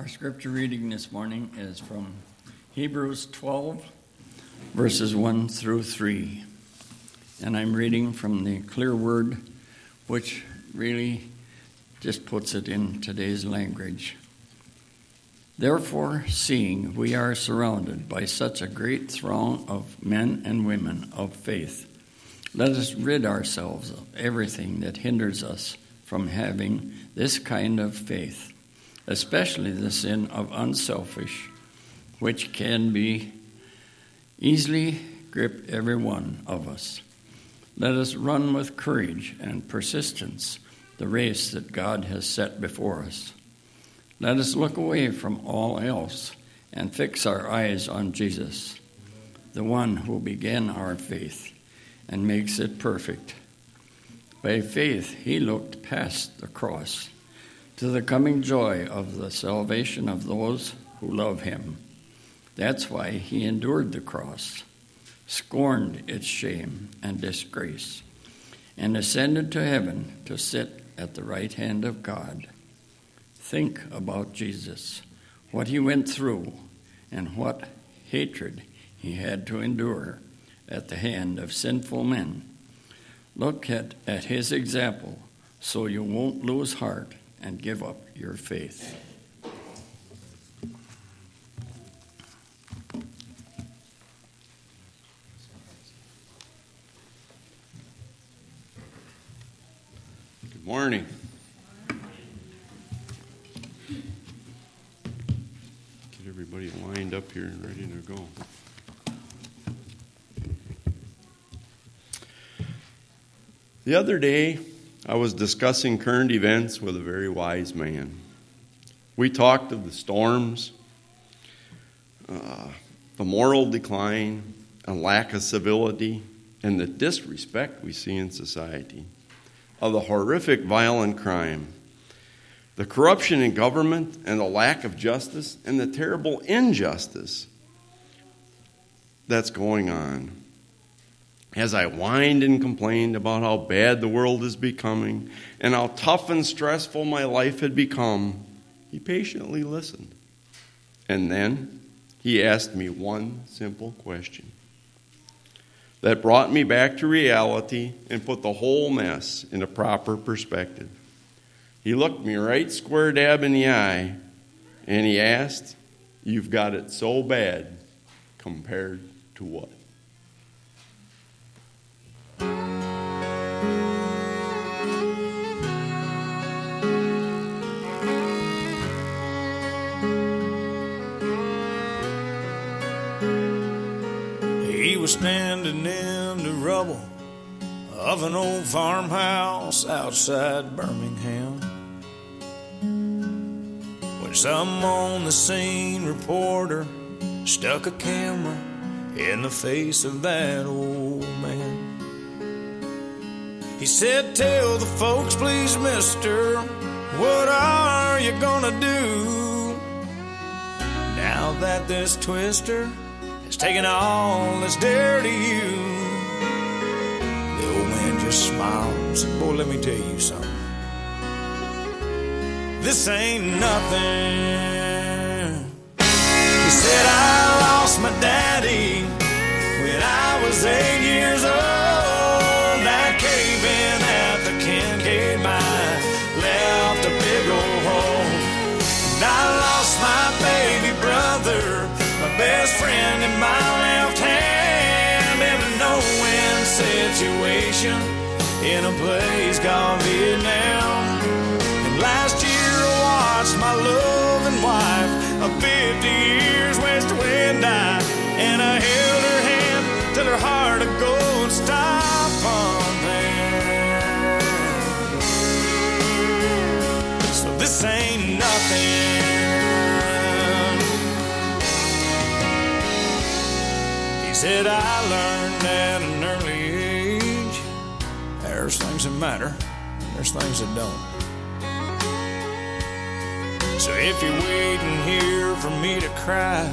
Our scripture reading this morning is from Hebrews 12, verses 1 through 3. And I'm reading from the clear word, which really just puts it in today's language. Therefore, seeing we are surrounded by such a great throng of men and women of faith, let us rid ourselves of everything that hinders us from having this kind of faith, especially the sin of unselfish, which can be easily grip every one of us. Let us run with courage and persistence the race that God has set before us. Let us look away from all else and fix our eyes on Jesus, the one who began our faith and makes it perfect. By faith, he looked past the cross to the coming joy of the salvation of those who love him. That's why he endured the cross, scorned its shame and disgrace, and ascended to heaven to sit at the right hand of God. Think about Jesus, what he went through, and what hatred he had to endure at the hand of sinful men. Look at, at his example so you won't lose heart and give up your faith. Good morning. Get everybody lined up here and ready to go. The other day, I was discussing current events with a very wise man. We talked of the storms, uh, the moral decline, a lack of civility, and the disrespect we see in society, of the horrific violent crime, the corruption in government, and the lack of justice, and the terrible injustice that's going on. As I whined and complained about how bad the world is becoming and how tough and stressful my life had become, he patiently listened. And then he asked me one simple question that brought me back to reality and put the whole mess in a proper perspective. He looked me right square dab in the eye and he asked, You've got it so bad compared to what? Standing in the rubble of an old farmhouse outside Birmingham. When some on the scene reporter stuck a camera in the face of that old man. He said, Tell the folks, please, mister, what are you gonna do now that this twister taken all that's dear to you? The old man just smiled and Boy, let me tell you something. This ain't nothing. He said, I lost my daddy when I was eight years old. In a place called Vietnam. And last year I watched my loving wife of 50 years waste away and die. And I held her hand till her heart would go and stop pumping. So this ain't nothing. He said I learned things that matter there's things that don't. So if you're waiting here for me to cry,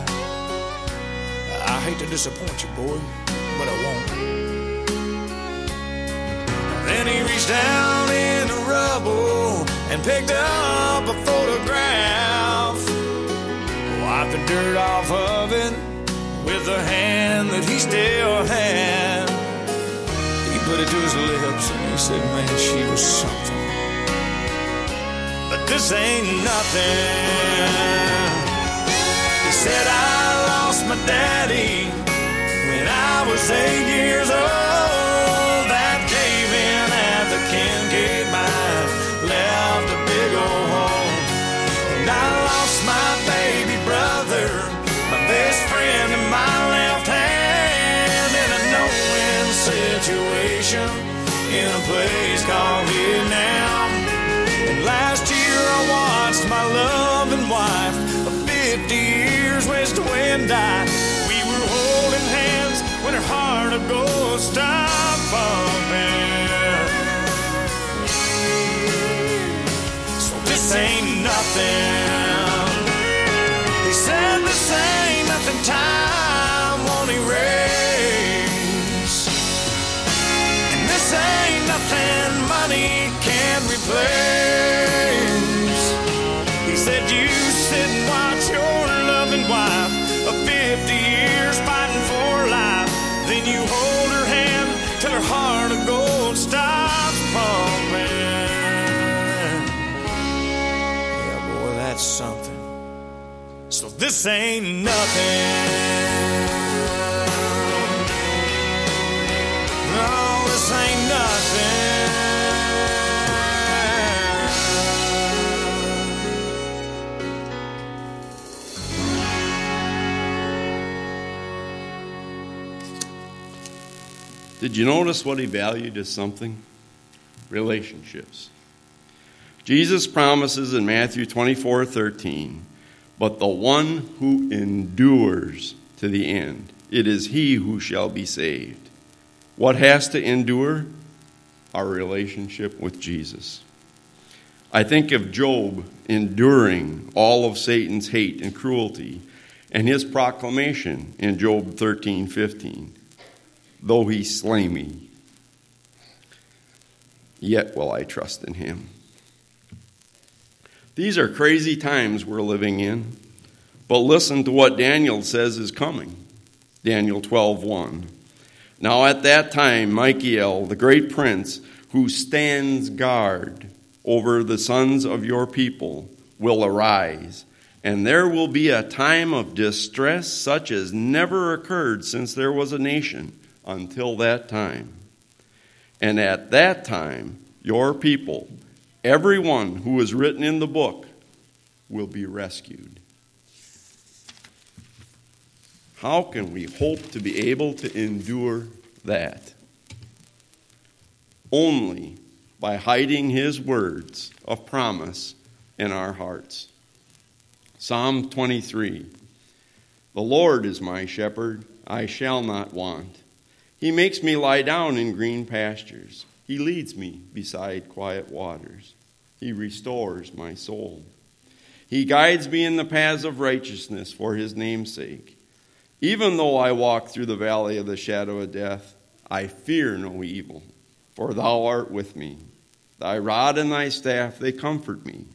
I hate to disappoint you, boy, but I won't. Then he reached down in the rubble and picked up a photograph, wiped the dirt off of it with the hand that he still had. Put it to his lips and he said, Man, she was something. But this ain't nothing. He said, I lost my daddy when I was eight years old. In a place called Vietnam. And last year I watched my loving wife of 50 years waste away and die. We were holding hands when her heart of gold stopped pumping. So this ain't nothing. Replace. He said, You sit and watch your loving wife of 50 years fighting for life. Then you hold her hand till her heart of gold stops pumping. Yeah, boy, that's something. So this ain't nothing. Did you notice what he valued as something? Relationships. Jesus promises in Matthew 24 13, but the one who endures to the end, it is he who shall be saved. What has to endure? Our relationship with Jesus. I think of Job enduring all of Satan's hate and cruelty and his proclamation in Job 13 15. Though he slay me, yet will I trust in him. These are crazy times we're living in, but listen to what Daniel says is coming. Daniel 12:1. Now at that time Michael, the great prince who stands guard over the sons of your people, will arise, and there will be a time of distress such as never occurred since there was a nation until that time. And at that time, your people, everyone who is written in the book, will be rescued. How can we hope to be able to endure that? Only by hiding His words of promise in our hearts. Psalm 23 The Lord is my shepherd, I shall not want. He makes me lie down in green pastures. He leads me beside quiet waters. He restores my soul. He guides me in the paths of righteousness for his name's sake. Even though I walk through the valley of the shadow of death, I fear no evil, for thou art with me. Thy rod and thy staff, they comfort me.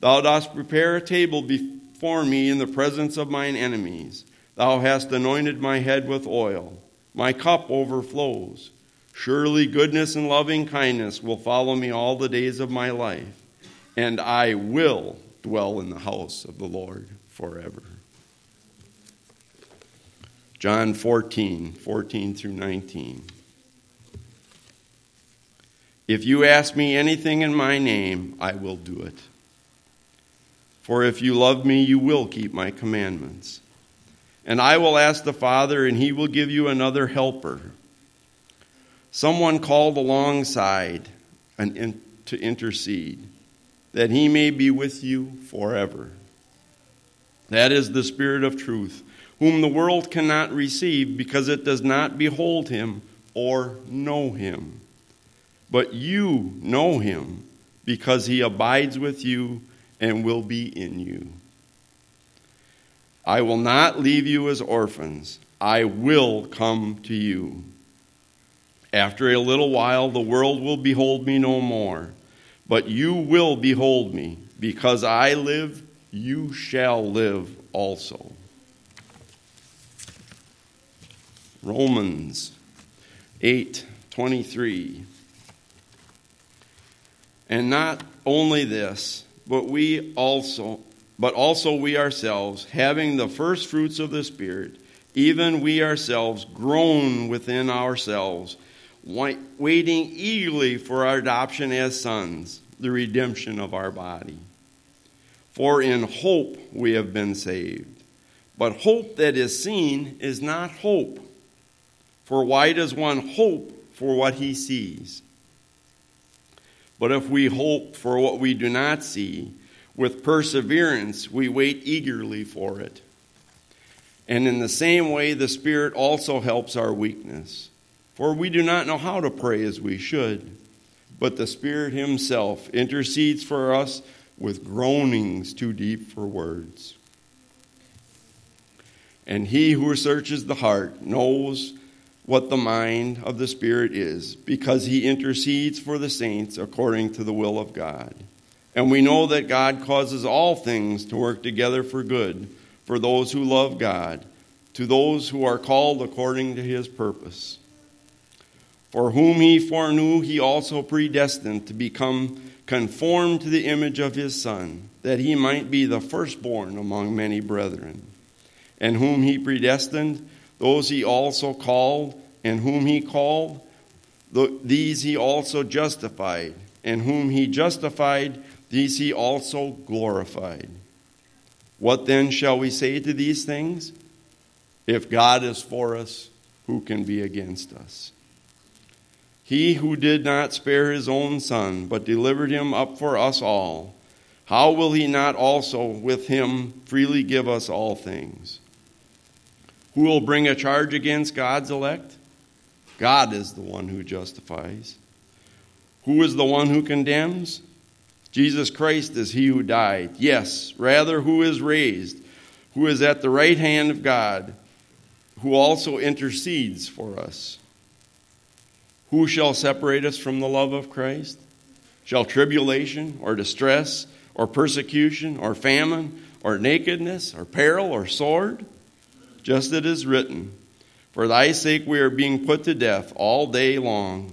Thou dost prepare a table before me in the presence of mine enemies. Thou hast anointed my head with oil. My cup overflows. Surely goodness and loving kindness will follow me all the days of my life, and I will dwell in the house of the Lord forever. John 14, 14 through 19. If you ask me anything in my name, I will do it. For if you love me, you will keep my commandments. And I will ask the Father, and he will give you another helper, someone called alongside in, to intercede, that he may be with you forever. That is the Spirit of truth, whom the world cannot receive because it does not behold him or know him. But you know him because he abides with you and will be in you. I will not leave you as orphans. I will come to you. After a little while, the world will behold me no more. But you will behold me. Because I live, you shall live also. Romans 8 23. And not only this, but we also but also we ourselves, having the first fruits of the Spirit, even we ourselves groan within ourselves, waiting eagerly for our adoption as sons, the redemption of our body. For in hope we have been saved. But hope that is seen is not hope. For why does one hope for what he sees? But if we hope for what we do not see, with perseverance, we wait eagerly for it. And in the same way, the Spirit also helps our weakness. For we do not know how to pray as we should, but the Spirit Himself intercedes for us with groanings too deep for words. And He who searches the heart knows what the mind of the Spirit is, because He intercedes for the saints according to the will of God. And we know that God causes all things to work together for good for those who love God, to those who are called according to his purpose. For whom he foreknew, he also predestined to become conformed to the image of his Son, that he might be the firstborn among many brethren. And whom he predestined, those he also called, and whom he called, these he also justified, and whom he justified, these he also glorified. What then shall we say to these things? If God is for us, who can be against us? He who did not spare his own son, but delivered him up for us all, how will he not also with him freely give us all things? Who will bring a charge against God's elect? God is the one who justifies. Who is the one who condemns? Jesus Christ is he who died. Yes, rather, who is raised, who is at the right hand of God, who also intercedes for us. Who shall separate us from the love of Christ? Shall tribulation or distress or persecution or famine or nakedness or peril or sword? Just as it is written, For thy sake we are being put to death all day long.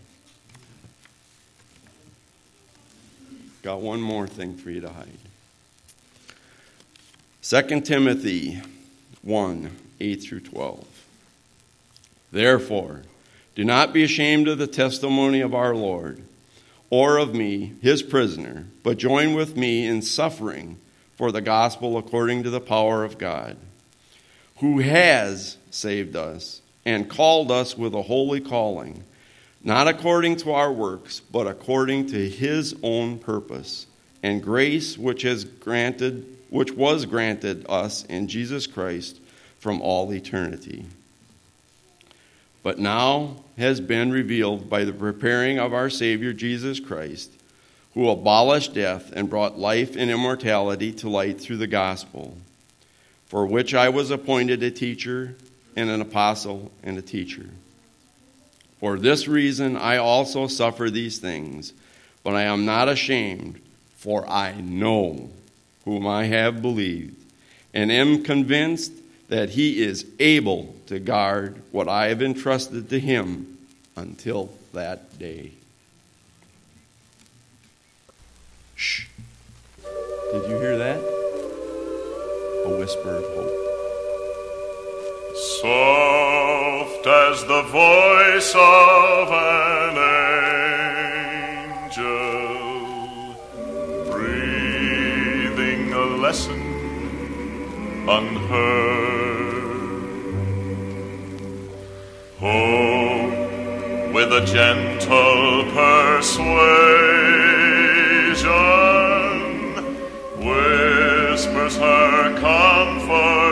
Got one more thing for you to hide. 2 Timothy 1 8 through 12. Therefore, do not be ashamed of the testimony of our Lord or of me, his prisoner, but join with me in suffering for the gospel according to the power of God, who has saved us and called us with a holy calling not according to our works, but according to his own purpose and grace which has granted which was granted us in Jesus Christ from all eternity. But now has been revealed by the preparing of our Savior Jesus Christ, who abolished death and brought life and immortality to light through the gospel, for which I was appointed a teacher and an apostle and a teacher. For this reason I also suffer these things, but I am not ashamed, for I know whom I have believed, and am convinced that he is able to guard what I have entrusted to him until that day. Shh. Did you hear that? A whisper of hope. Soft as the voice of an angel, breathing a lesson unheard. Hope with a gentle persuasion whispers her comforting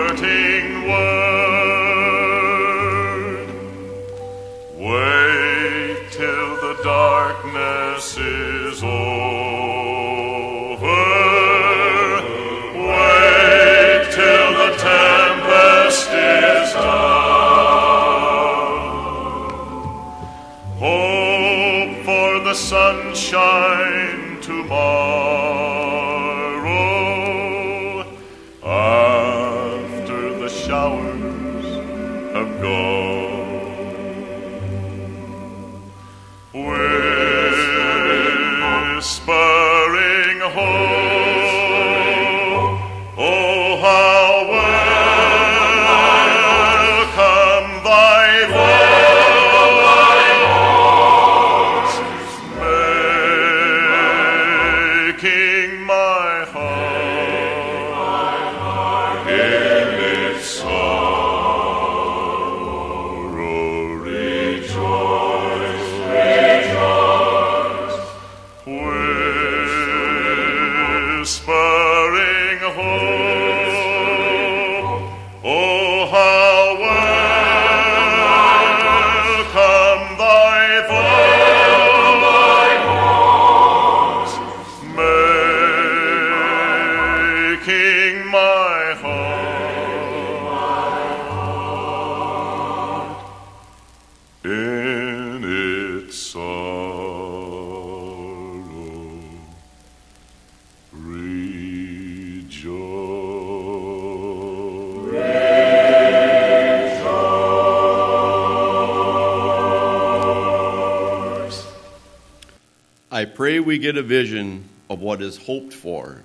pray we get a vision of what is hoped for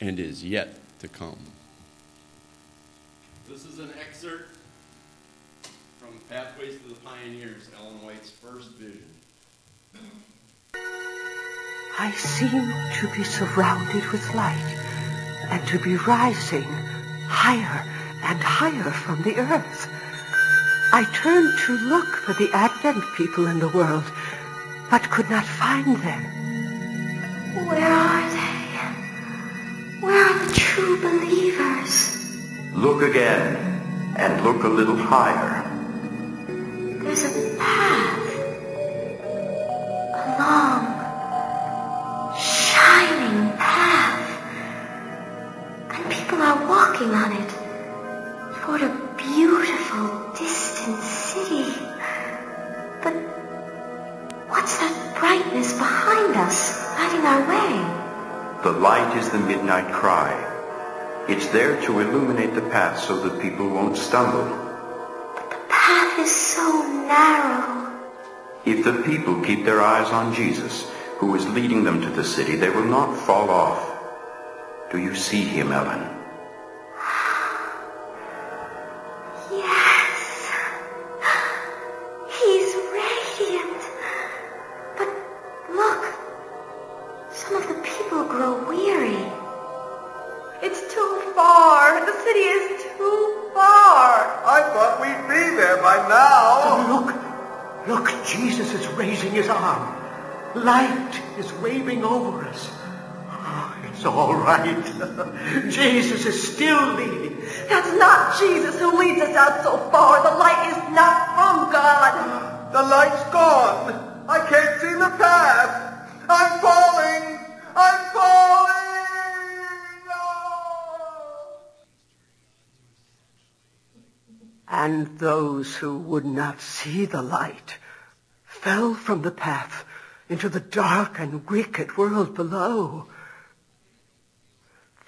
and is yet to come. This is an excerpt from Pathways to the Pioneers, Ellen White's first vision. I seem to be surrounded with light and to be rising higher and higher from the earth. I turn to look for the Advent people in the world, but could not find them. Where are they? Where are the true believers? Look again, and look a little higher. There's a path. A long, behind us, our way? The light is the midnight cry. It's there to illuminate the path so that people won't stumble. But the path is so narrow. If the people keep their eyes on Jesus, who is leading them to the city, they will not fall off. Do you see him, Ellen? Light is waving over us. Oh, it's all right. Jesus is still leading. That's not Jesus who leads us out so far. The light is not from God. The light's gone. I can't see the path. I'm falling. I'm falling. No! And those who would not see the light fell from the path into the dark and wicked world below.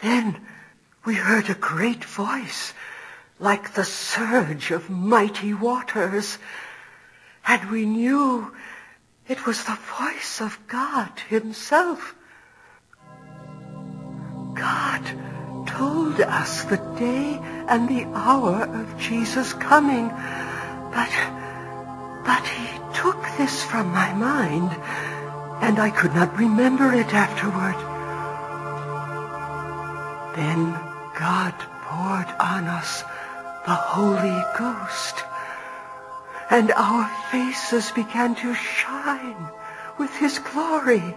Then we heard a great voice, like the surge of mighty waters, and we knew it was the voice of God himself. God told us the day and the hour of Jesus' coming, but, but he took this from my mind, and I could not remember it afterward. Then God poured on us the Holy Ghost, and our faces began to shine with his glory.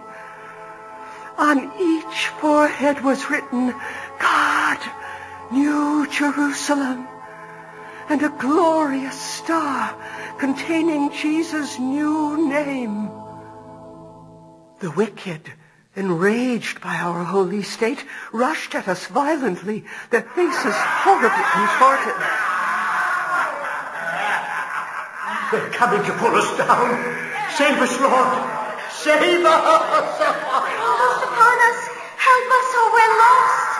On each forehead was written, God, New Jerusalem, and a glorious star containing Jesus' new name. The wicked, enraged by our holy state, rushed at us violently, their faces horribly contorted. They're coming to pull us down. Save us, Lord. Save us. Almost upon us. Help us or we're lost.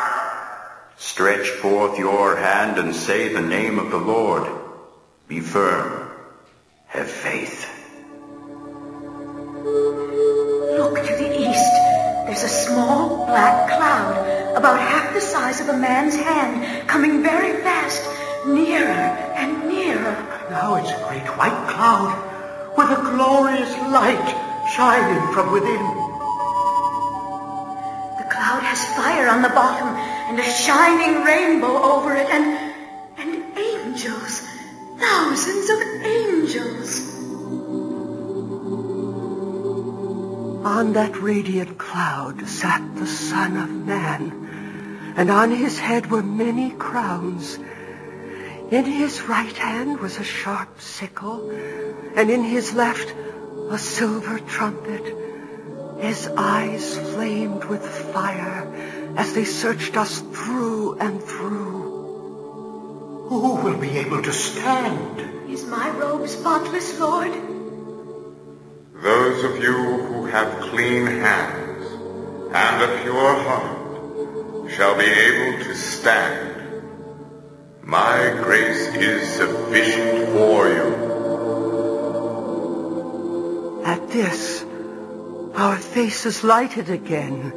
Stretch forth your hand and say the name of the Lord. Be firm. Have faith. Look to the east. There's a small black cloud, about half the size of a man's hand, coming very fast, nearer and nearer. Now it's a great white cloud with a glorious light shining from within. The cloud has fire on the bottom and a shining rainbow over it and, and angels, thousands of angels. On that radiant cloud sat the Son of Man, and on his head were many crowns. In his right hand was a sharp sickle, and in his left a silver trumpet. His eyes flamed with fire as they searched us through and through. Who will be able to stand? Is my robe spotless, Lord? Those of you who have clean hands and a pure heart shall be able to stand. My grace is sufficient for you. At this, our faces lighted again,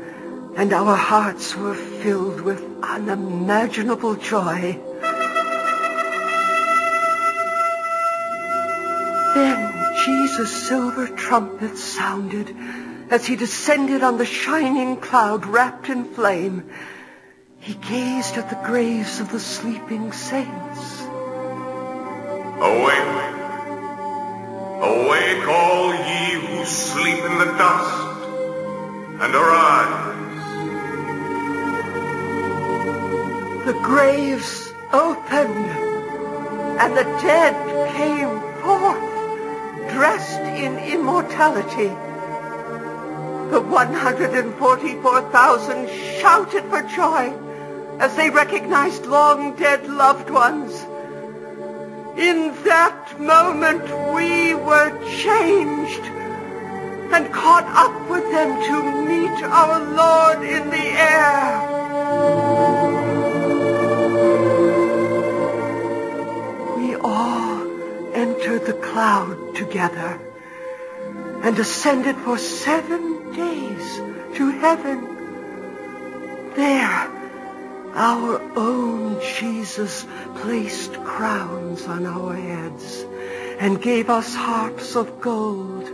and our hearts were filled with unimaginable joy. Then Jesus' silver trumpet sounded as he descended on the shining cloud wrapped in flame. He gazed at the graves of the sleeping saints. Awake! Awake, all ye who sleep in the dust, and arise. The graves opened, and the dead came forth, dressed in immortality. The 144,000 shouted for joy as they recognized long dead loved ones. In that moment we were changed and caught up with them to meet our Lord in the air. Entered the cloud together and ascended for seven days to heaven. There, our own Jesus placed crowns on our heads and gave us harps of gold.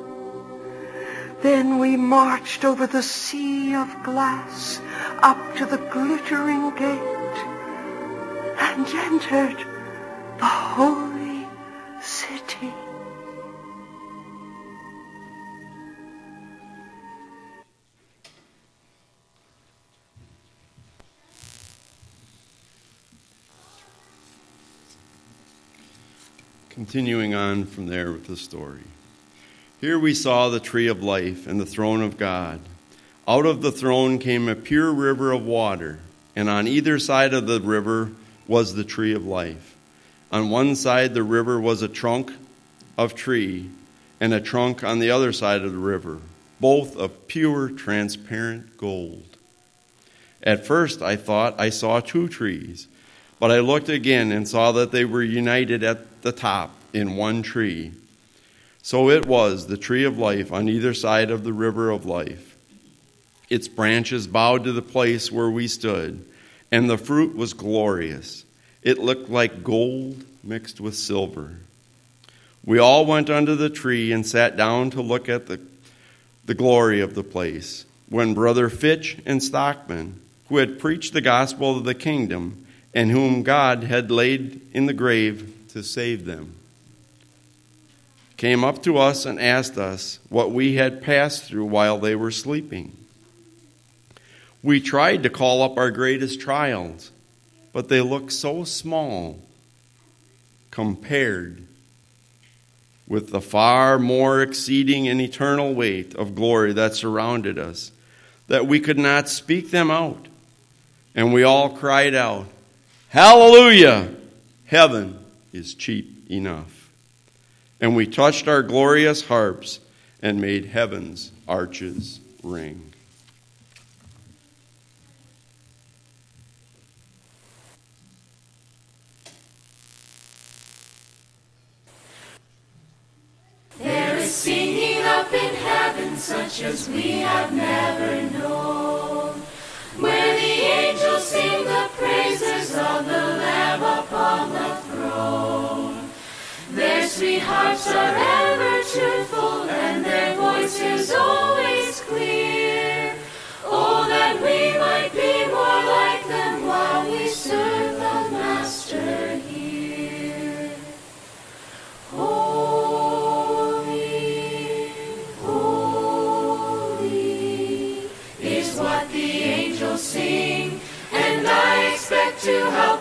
Then we marched over the sea of glass up to the glittering gate and entered the holy Continuing on from there with the story. Here we saw the tree of life and the throne of God. Out of the throne came a pure river of water, and on either side of the river was the tree of life. On one side the river was a trunk of tree, and a trunk on the other side of the river, both of pure, transparent gold. At first I thought I saw two trees, but I looked again and saw that they were united at the top in one tree. So it was the tree of life on either side of the river of life. Its branches bowed to the place where we stood, and the fruit was glorious. It looked like gold mixed with silver. We all went under the tree and sat down to look at the, the glory of the place. When Brother Fitch and Stockman, who had preached the gospel of the kingdom and whom God had laid in the grave to save them, came up to us and asked us what we had passed through while they were sleeping. We tried to call up our greatest trials, but they looked so small compared with the far more exceeding and eternal weight of glory that surrounded us that we could not speak them out. And we all cried out, Hallelujah! Heaven is cheap enough. And we touched our glorious harps and made heaven's arches ring. There is singing up in heaven such as we have never known, where the angels sing the praises of the Lamb upon the throne. Their sweet harps are ever tuneful, and their voices always clear. Oh, that we might be more like them while we serve the Master here. Holy, holy is what the angels sing, and I expect to help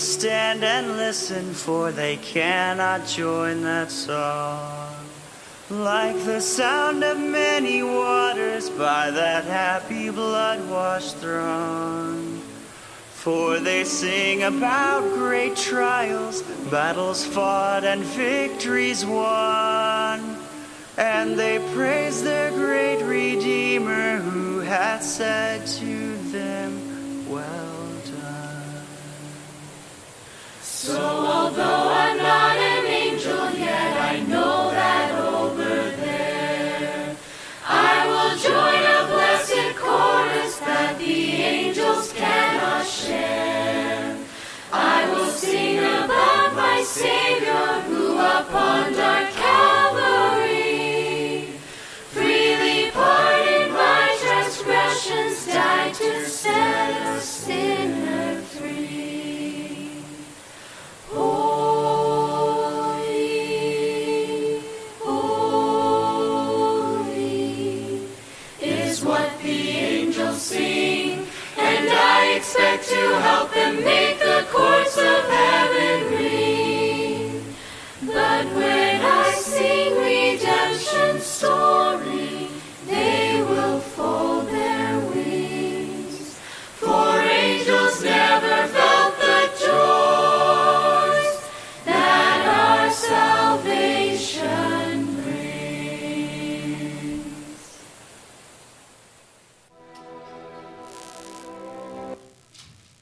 stand and listen, for they cannot join that song. Like the sound of many waters by that happy blood washed throng. For they sing about great trials, battles fought, and victories won. And they praise their great Redeemer who hath said to them, Well So although I'm not an angel, yet I know.